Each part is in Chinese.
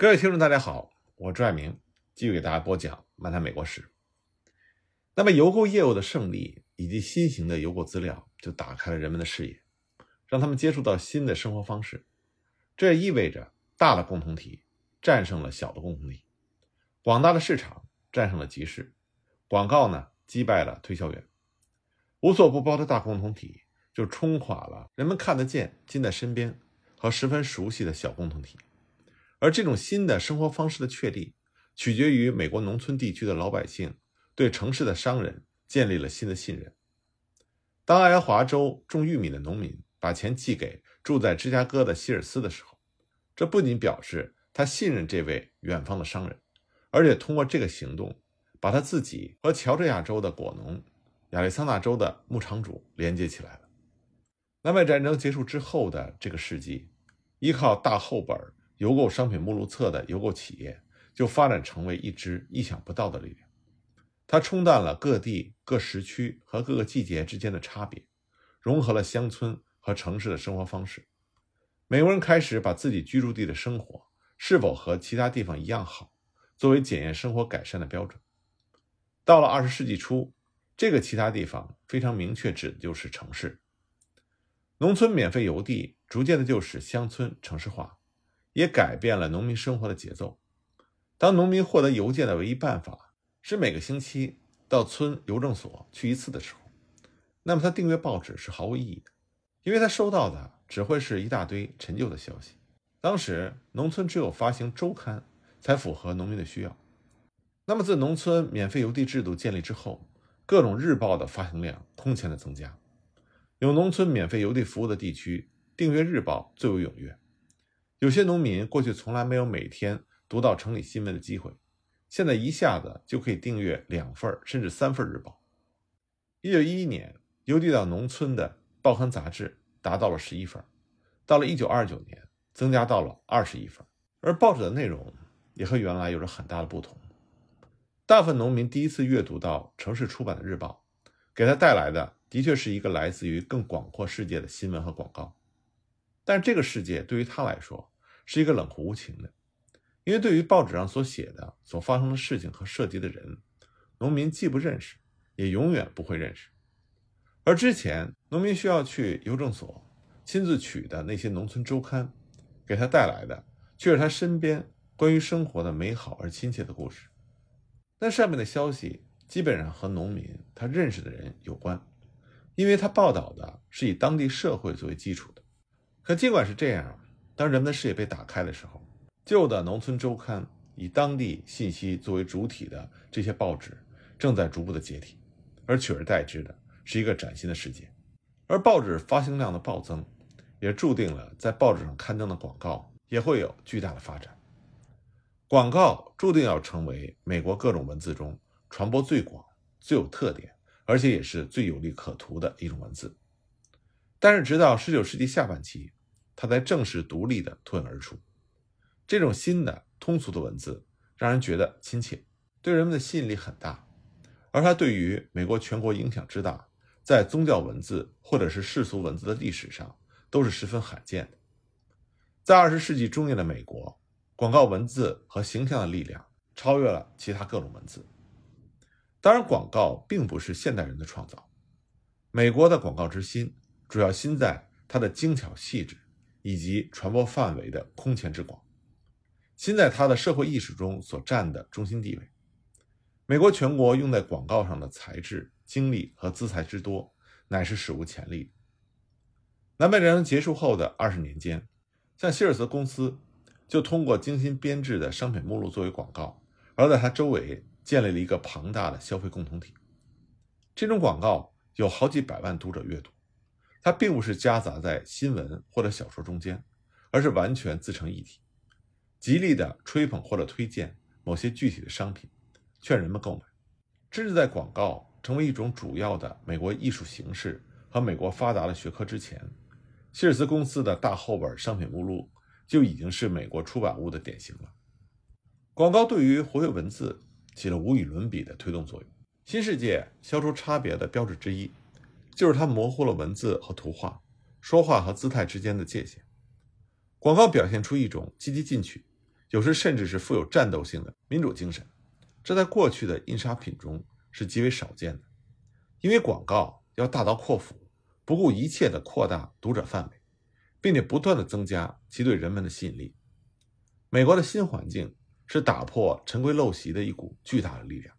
各位听众，大家好，我是朱爱明继续给大家播讲《漫谈美国史》。那么，邮购业务的胜利以及新型的邮购资料，就打开了人们的视野，让他们接触到新的生活方式。这也意味着大的共同体战胜了小的共同体，广大的市场战胜了集市，广告呢击败了推销员，无所不包的大共同体就冲垮了人们看得见、近在身边和十分熟悉的小共同体。而这种新的生活方式的确立，取决于美国农村地区的老百姓对城市的商人建立了新的信任。当爱荷华州种玉米的农民把钱寄给住在芝加哥的希尔斯的时候，这不仅表示他信任这位远方的商人，而且通过这个行动，把他自己和乔治亚州的果农、亚利桑那州的牧场主连接起来了。南北战争结束之后的这个世纪，依靠大厚本邮购商品目录册的邮购企业就发展成为一支意想不到的力量，它冲淡了各地各时区和各个季节之间的差别，融合了乡村。和城市的生活方式，美国人开始把自己居住地的生活是否和其他地方一样好，作为检验生活改善的标准。到了二十世纪初，这个其他地方非常明确指的就是城市。农村免费邮递逐渐的就使乡村城市化，也改变了农民生活的节奏。当农民获得邮件的唯一办法是每个星期到村邮政所去一次的时候，那么他订阅报纸是毫无意义的。因为他收到的只会是一大堆陈旧的消息。当时农村只有发行周刊才符合农民的需要。那么自农村免费邮递制度建立之后，各种日报的发行量空前的增加。有农村免费邮递服务的地区，订阅日报最为踊跃。有些农民过去从来没有每天读到城里新闻的机会，现在一下子就可以订阅两份甚至三份日报。一九一一年，邮递到农村的。报刊杂志达到了十一份，到了一九二九年，增加到了二十一份，而报纸的内容也和原来有着很大的不同。大部分农民第一次阅读到城市出版的日报，给他带来的的确是一个来自于更广阔世界的新闻和广告，但这个世界对于他来说是一个冷酷无情的，因为对于报纸上所写的、所发生的事情和涉及的人，农民既不认识，也永远不会认识。而之前，农民需要去邮政所亲自取的那些农村周刊，给他带来的却是他身边关于生活的美好而亲切的故事。那上面的消息基本上和农民他认识的人有关，因为他报道的是以当地社会作为基础的。可尽管是这样，当人们的视野被打开的时候，旧的农村周刊以当地信息作为主体的这些报纸正在逐步的解体，而取而代之的。是一个崭新的世界，而报纸发行量的暴增，也注定了在报纸上刊登的广告也会有巨大的发展。广告注定要成为美国各种文字中传播最广、最有特点，而且也是最有利可图的一种文字。但是，直到19世纪下半期，它才正式独立的脱颖而出。这种新的通俗的文字让人觉得亲切，对人们的吸引力很大，而它对于美国全国影响之大。在宗教文字或者是世俗文字的历史上，都是十分罕见的。在二十世纪中叶的美国，广告文字和形象的力量超越了其他各种文字。当然，广告并不是现代人的创造。美国的广告之心，主要心在它的精巧细致以及传播范围的空前之广，新在它的社会意识中所占的中心地位。美国全国用在广告上的材质。精力和资财之多，乃是史无前例。南北战争结束后的二十年间，像希尔斯公司就通过精心编制的商品目录作为广告，而在它周围建立了一个庞大的消费共同体。这种广告有好几百万读者阅读，它并不是夹杂在新闻或者小说中间，而是完全自成一体，极力的吹捧或者推荐某些具体的商品，劝人们购买，甚至在广告。成为一种主要的美国艺术形式和美国发达的学科之前，希尔斯公司的大厚本商品目录就已经是美国出版物的典型了。广告对于活跃文字起了无与伦比的推动作用。新世界消除差别的标志之一，就是它模糊了文字和图画、说话和姿态之间的界限。广告表现出一种积极进取、有时甚至是富有战斗性的民主精神，这在过去的印刷品中是极为少见的。因为广告要大刀阔斧，不顾一切地扩大读者范围，并且不断地增加其对人们的吸引力。美国的新环境是打破陈规陋习的一股巨大的力量，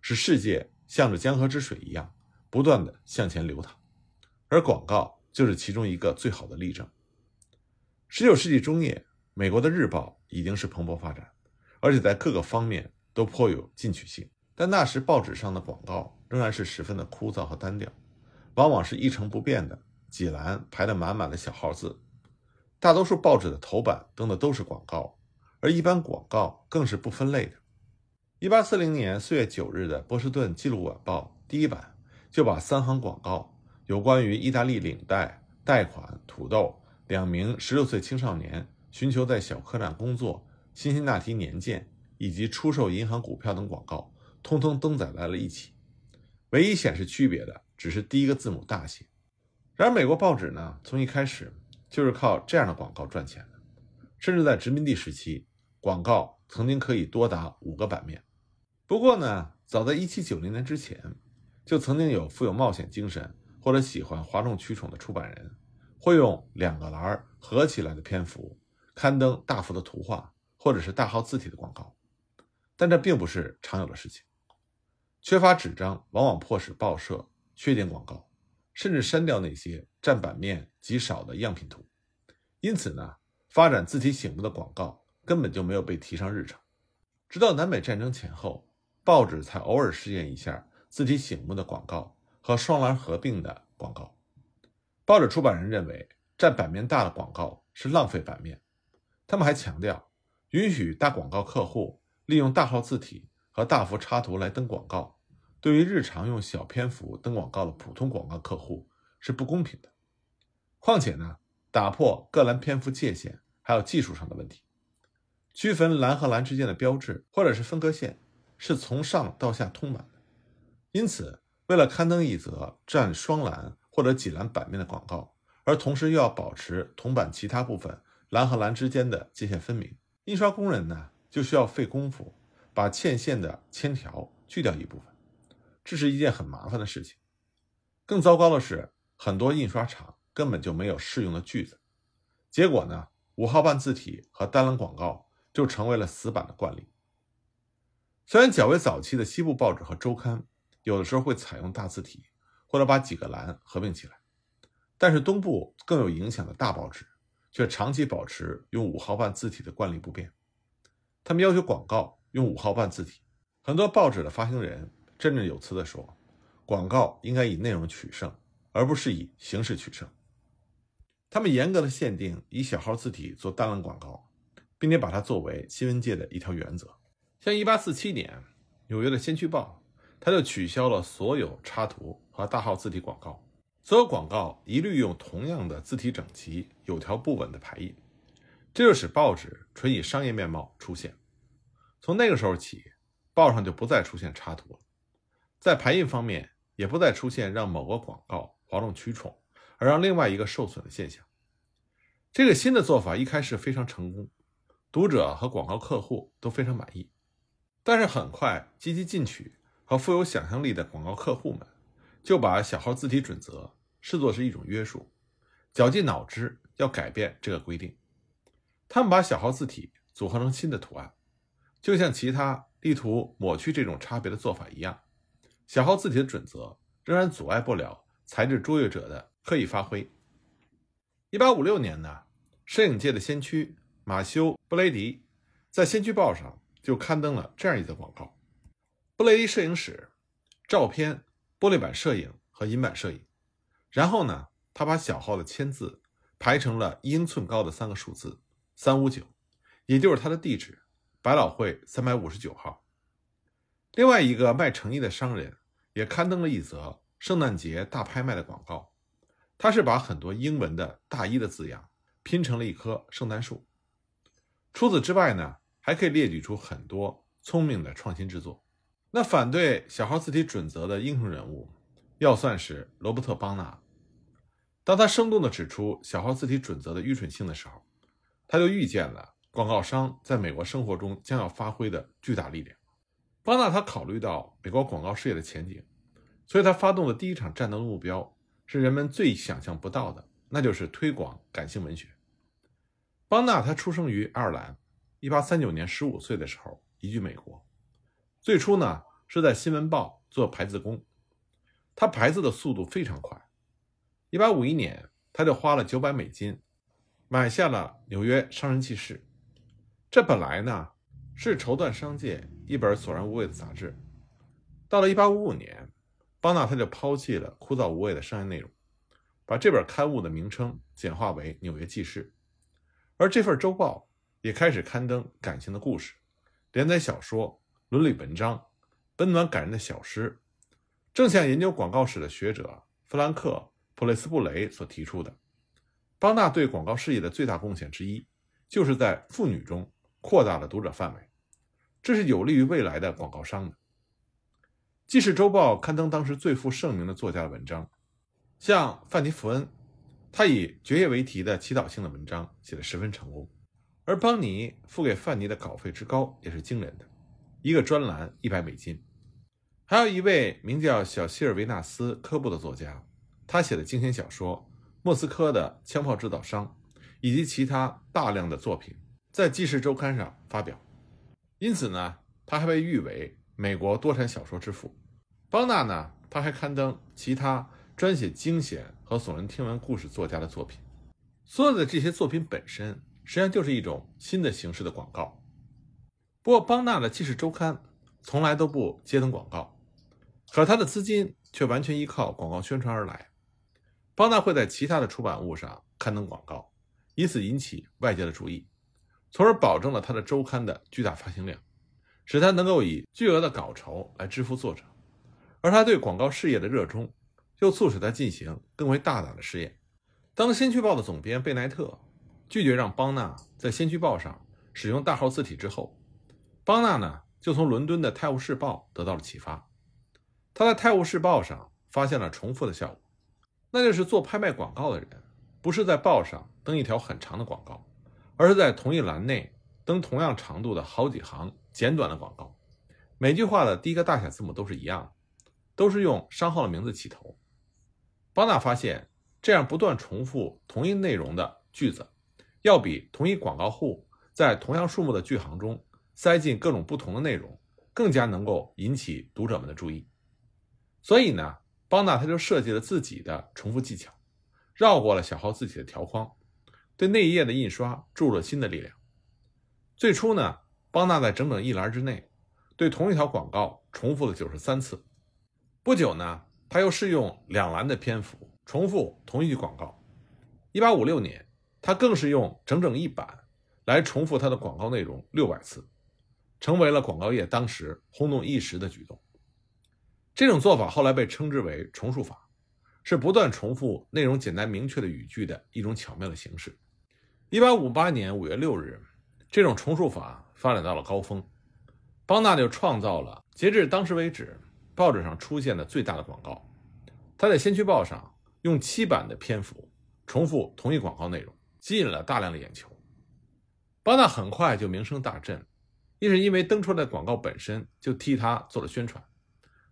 使世界像着江河之水一样不断地向前流淌，而广告就是其中一个最好的例证。十九世纪中叶，美国的日报已经是蓬勃发展，而且在各个方面都颇有进取性。但那时报纸上的广告仍然是十分的枯燥和单调，往往是一成不变的几栏排得满满的小号字。大多数报纸的头版登的都是广告，而一般广告更是不分类的。一八四零年四月九日的《波士顿记录晚报》第一版就把三行广告，有关于意大利领带、贷款、土豆两名十六岁青少年寻求在小客栈工作、辛辛那提年鉴以及出售银行股票等广告。通通登载在了一起，唯一显示区别的只是第一个字母大写。然而，美国报纸呢，从一开始就是靠这样的广告赚钱的，甚至在殖民地时期，广告曾经可以多达五个版面。不过呢，早在1790年之前，就曾经有富有冒险精神或者喜欢哗众取宠的出版人，会用两个栏合起来的篇幅刊登大幅的图画或者是大号字体的广告，但这并不是常有的事情。缺乏纸张，往往迫使报社削减广告，甚至删掉那些占版面极少的样品图。因此呢，发展字体醒目的广告根本就没有被提上日程。直到南北战争前后，报纸才偶尔试验一下字体醒目的广告和双栏合并的广告。报纸出版人认为，占版面大的广告是浪费版面。他们还强调，允许大广告客户利用大号字体。和大幅插图来登广告，对于日常用小篇幅登广告的普通广告客户是不公平的。况且呢，打破各栏篇幅界限还有技术上的问题，区分栏和栏之间的标志或者是分割线是从上到下通满。因此，为了刊登一则占双栏或者几栏版面的广告，而同时又要保持铜版其他部分栏和栏之间的界限分明，印刷工人呢就需要费功夫。把嵌线的铅条锯掉一部分，这是一件很麻烦的事情。更糟糕的是，很多印刷厂根本就没有适用的锯子。结果呢，五号半字体和单栏广告就成为了死板的惯例。虽然较为早期的西部报纸和周刊有的时候会采用大字体，或者把几个栏合并起来，但是东部更有影响的大报纸却长期保持用五号半字体的惯例不变。他们要求广告。用五号半字体，很多报纸的发行人振振有词地说：“广告应该以内容取胜，而不是以形式取胜。”他们严格的限定以小号字体做单栏广告，并且把它作为新闻界的一条原则。像1847年，纽约的《先驱报》他就取消了所有插图和大号字体广告，所有广告一律用同样的字体整齐、有条不紊的排印，这就使报纸纯以商业面貌出现。从那个时候起，报上就不再出现插图了，在排印方面也不再出现让某个广告哗众取宠，而让另外一个受损的现象。这个新的做法一开始非常成功，读者和广告客户都非常满意。但是很快，积极进取和富有想象力的广告客户们就把小号字体准则视作是一种约束，绞尽脑汁要改变这个规定。他们把小号字体组合成新的图案。就像其他力图抹去这种差别的做法一样，小号字体的准则仍然阻碍不了材质卓越者的刻意发挥。一八五六年呢，摄影界的先驱马修·布雷迪在《先驱报》上就刊登了这样一则广告：布雷迪摄影史，照片、玻璃板摄影和银版摄影。然后呢，他把小号的签字排成了一英寸高的三个数字三五九，也就是他的地址。百老汇三百五十九号。另外一个卖成衣的商人也刊登了一则圣诞节大拍卖的广告，他是把很多英文的大衣的字样拼成了一棵圣诞树。除此之外呢，还可以列举出很多聪明的创新之作。那反对小号字体准则的英雄人物，要算是罗伯特·邦纳。当他生动地指出小号字体准则的愚蠢性的时候，他就预见了。广告商在美国生活中将要发挥的巨大力量。邦纳他考虑到美国广告事业的前景，所以他发动的第一场战斗的目标是人们最想象不到的，那就是推广感性文学。邦纳他出生于爱尔兰，1839年15岁的时候移居美国。最初呢是在新闻报做排字工，他排字的速度非常快。1851年他就花了900美金买下了《纽约商人记事》，这本来呢是绸缎商界。一本索然无味的杂志。到了1855年，邦纳他就抛弃了枯燥无味的商业内容，把这本刊物的名称简化为《纽约记事》，而这份周报也开始刊登感情的故事、连载小说、伦理文章、温暖感人的小诗，正像研究广告史的学者弗兰克·普雷斯布雷所提出的，邦纳对广告事业的最大贡献之一，就是在妇女中扩大了读者范围。这是有利于未来的广告商的。《纪事周报》刊登当时最负盛名的作家的文章，像范尼·福恩，他以“绝业”为题的祈祷性的文章写得十分成功。而邦尼付给范尼的稿费之高也是惊人的，一个专栏一百美金。还有一位名叫小希尔维纳斯·科布的作家，他写的惊险小说《莫斯科的枪炮制造商》以及其他大量的作品，在《纪事周刊》上发表。因此呢，他还被誉为美国多产小说之父。邦纳呢，他还刊登其他专写惊险和耸人听闻故事作家的作品。所有的这些作品本身，实际上就是一种新的形式的广告。不过，邦纳的《纪事周刊》从来都不接登广告，可他的资金却完全依靠广告宣传而来。邦纳会在其他的出版物上刊登广告，以此引起外界的注意。从而保证了他的周刊的巨大发行量，使他能够以巨额的稿酬来支付作者。而他对广告事业的热衷，又促使他进行更为大胆的试验。当《先驱报》的总编贝奈特拒绝让邦纳在《先驱报》上使用大号字体之后，邦纳呢就从伦敦的《泰晤士报》得到了启发。他在《泰晤士报》上发现了重复的效果，那就是做拍卖广告的人不是在报上登一条很长的广告。而是在同一栏内登同样长度的好几行简短的广告，每句话的第一个大写字母都是一样，都是用商号的名字起头。邦纳发现，这样不断重复同一内容的句子，要比同一广告户在同样数目的句行中塞进各种不同的内容，更加能够引起读者们的注意。所以呢，邦纳他就设计了自己的重复技巧，绕过了小号字体的条框。对内页的印刷注入了新的力量。最初呢，邦纳在整整一栏之内，对同一条广告重复了九十三次。不久呢，他又试用两栏的篇幅重复同一句广告。一八五六年，他更是用整整一版来重复他的广告内容六百次，成为了广告业当时轰动一时的举动。这种做法后来被称之为重述法，是不断重复内容简单明确的语句的一种巧妙的形式。一八五八年五月六日，这种重述法发展到了高峰，邦纳就创造了截至当时为止报纸上出现的最大的广告。他在《先驱报》上用七版的篇幅重复同一广告内容，吸引了大量的眼球。邦纳很快就名声大振，一是因为登出来的广告本身就替他做了宣传，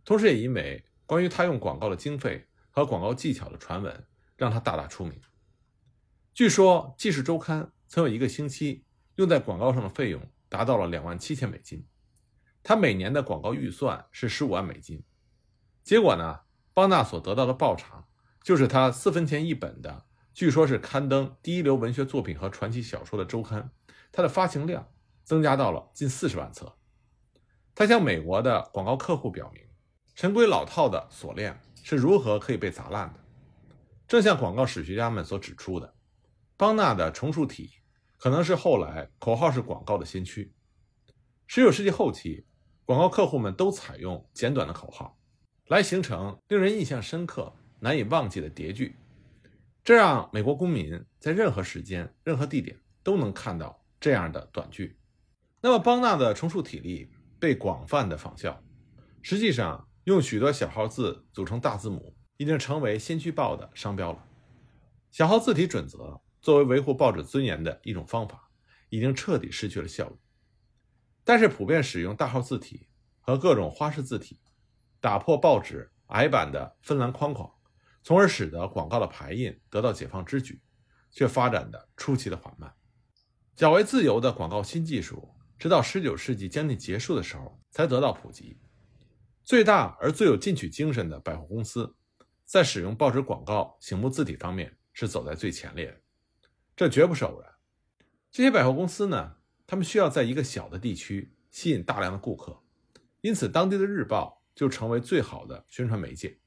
同时也因为关于他用广告的经费和广告技巧的传闻让他大大出名。据说《纪事周刊》曾有一个星期用在广告上的费用达到了两万七千美金，他每年的广告预算是十五万美金。结果呢，邦纳所得到的报偿就是他四分钱一本的，据说是刊登第一流文学作品和传奇小说的周刊，它的发行量增加到了近四十万册。他向美国的广告客户表明，陈规老套的锁链是如何可以被砸烂的，正像广告史学家们所指出的。邦纳的重述体可能是后来口号式广告的先驱。十九世纪后期，广告客户们都采用简短的口号，来形成令人印象深刻、难以忘记的叠句，这让美国公民在任何时间、任何地点都能看到这样的短句。那么，邦纳的重述体力被广泛的仿效，实际上用许多小号字组成大字母，已经成为《先驱报》的商标了。小号字体准则。作为维护报纸尊严的一种方法，已经彻底失去了效率。但是，普遍使用大号字体和各种花式字体，打破报纸矮版的分栏框框，从而使得广告的排印得到解放之举，却发展的出奇的缓慢。较为自由的广告新技术，直到19世纪将近结束的时候才得到普及。最大而最有进取精神的百货公司，在使用报纸广告醒目字体方面是走在最前列，这绝不是偶然。这些百货公司呢，他们需要在一个小的地区吸引大量的顾客，因此当地的日报就成为最好的宣传媒介。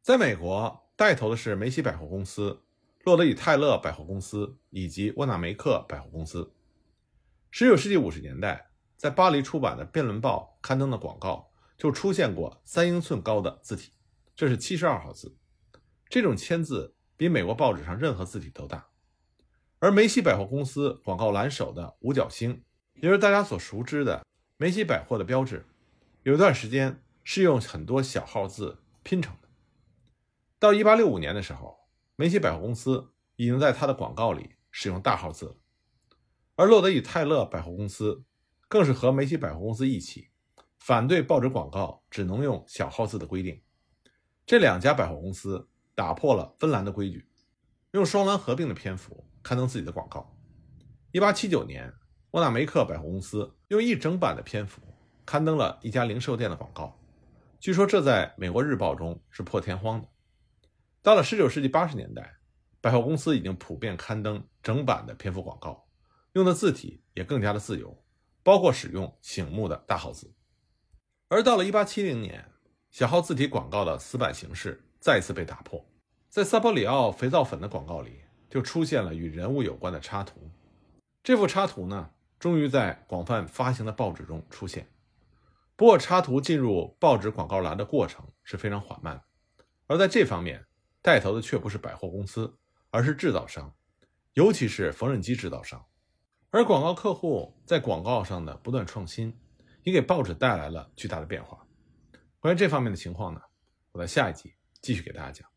在美国，带头的是梅西百货公司、洛德与泰勒百货公司以及沃纳梅克百货公司。19世纪50年代，在巴黎出版的辩论报刊登的广告。就出现过三英寸高的字体，这是七十二号字。这种签字比美国报纸上任何字体都大。而梅西百货公司广告栏首的五角星，也就是大家所熟知的梅西百货的标志，有一段时间是用很多小号字拼成的。到一八六五年的时候，梅西百货公司已经在它的广告里使用大号字了。而洛德与泰勒百货公司更是和梅西百货公司一起。反对报纸广告只能用小号字的规定，这两家百货公司打破了芬兰的规矩，用双栏合并的篇幅刊登自己的广告。一八七九年，沃纳梅克百货公司用一整版的篇幅刊登了一家零售店的广告，据说这在美国日报中是破天荒的。到了十九世纪八十年代，百货公司已经普遍刊登整版的篇幅广告，用的字体也更加的自由，包括使用醒目的大号字。而到了1870年，小号字体广告的死板形式再次被打破，在萨波里奥肥皂粉的广告里就出现了与人物有关的插图。这幅插图呢，终于在广泛发行的报纸中出现。不过，插图进入报纸广告栏的过程是非常缓慢，而在这方面带头的却不是百货公司，而是制造商，尤其是缝纫机制造商。而广告客户在广告上的不断创新。也给报纸带来了巨大的变化。关于这方面的情况呢，我在下一集继续给大家讲。